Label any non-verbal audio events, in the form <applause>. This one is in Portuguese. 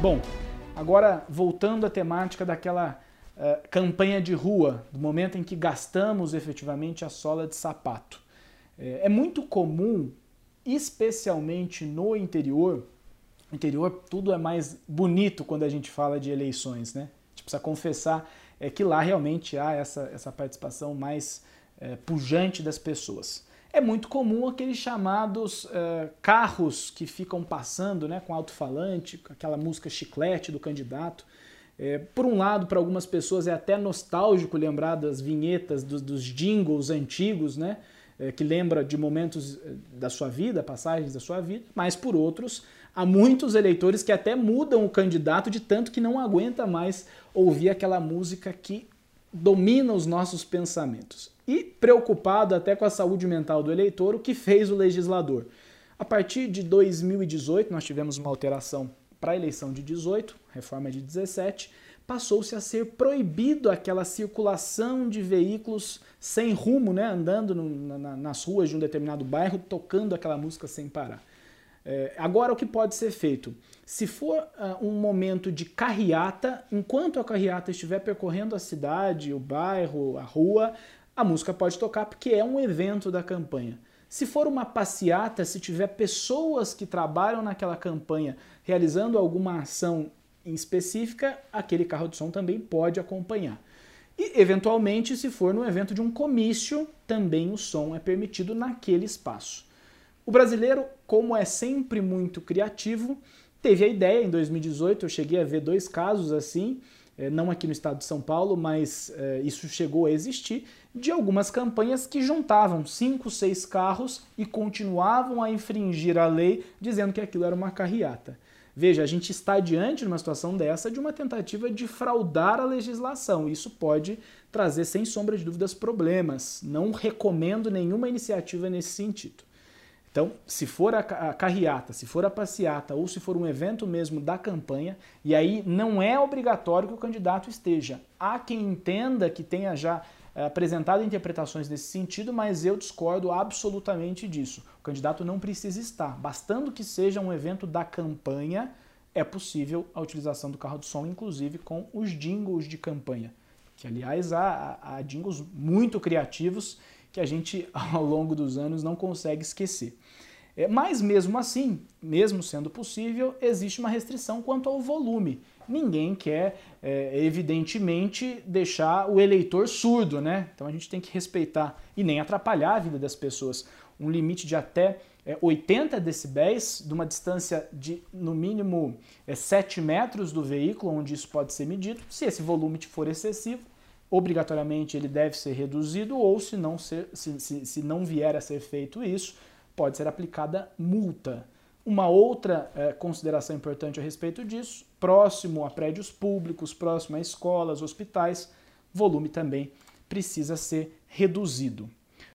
Bom, agora voltando à temática daquela uh, campanha de rua, do momento em que gastamos efetivamente a sola de sapato. É, é muito comum, especialmente no interior, interior tudo é mais bonito quando a gente fala de eleições, né? A gente precisa confessar é, que lá realmente há essa, essa participação mais é, pujante das pessoas. É muito comum aqueles chamados é, carros que ficam passando né, com alto-falante, com aquela música chiclete do candidato. É, por um lado, para algumas pessoas é até nostálgico lembrar das vinhetas, dos, dos jingles antigos, né? É, que lembra de momentos é, da sua vida, passagens da sua vida, mas por outros, há muitos eleitores que até mudam o candidato de tanto que não aguenta mais ouvir aquela música que domina os nossos pensamentos. E preocupado até com a saúde mental do eleitor, o que fez o legislador? A partir de 2018, nós tivemos uma alteração para a eleição de 18, reforma de 17, passou-se a ser proibido aquela circulação de veículos sem rumo, né, andando no, na, nas ruas de um determinado bairro, tocando aquela música sem parar. É, agora, o que pode ser feito? Se for uh, um momento de carreata, enquanto a carreata estiver percorrendo a cidade, o bairro, a rua, a música pode tocar porque é um evento da campanha. Se for uma passeata, se tiver pessoas que trabalham naquela campanha realizando alguma ação em específica, aquele carro de som também pode acompanhar. E, eventualmente, se for no evento de um comício, também o som é permitido naquele espaço. O brasileiro, como é sempre muito criativo, teve a ideia em 2018, eu cheguei a ver dois casos assim, eh, não aqui no estado de São Paulo, mas é, isso chegou a existir, de algumas campanhas que juntavam cinco, seis carros e continuavam a infringir a lei, dizendo que aquilo era uma carreata. Veja, a gente está diante de uma situação dessa de uma tentativa de fraudar a legislação. Isso pode trazer, sem sombra de dúvidas, problemas. Não recomendo nenhuma iniciativa nesse sentido. Então, se for a carreata, se for a passeata ou se for um evento mesmo da campanha, e aí não é obrigatório que o candidato esteja. Há quem entenda que tenha já é, apresentado interpretações nesse sentido, mas eu discordo absolutamente disso. O candidato não precisa estar. Bastando que seja um evento da campanha, é possível a utilização do carro de som, inclusive com os jingles de campanha. Que, aliás, há, há jingles muito criativos que a gente, <laughs> ao longo dos anos, não consegue esquecer. É, mas mesmo assim, mesmo sendo possível, existe uma restrição quanto ao volume. Ninguém quer, é, evidentemente, deixar o eleitor surdo, né? Então a gente tem que respeitar e nem atrapalhar a vida das pessoas. Um limite de até é, 80 decibéis, de uma distância de no mínimo é, 7 metros do veículo, onde isso pode ser medido. Se esse volume for excessivo, obrigatoriamente ele deve ser reduzido ou se não, ser, se, se, se não vier a ser feito isso, pode ser aplicada multa. Uma outra é, consideração importante a respeito disso, próximo a prédios públicos, próximo a escolas, hospitais, volume também precisa ser reduzido.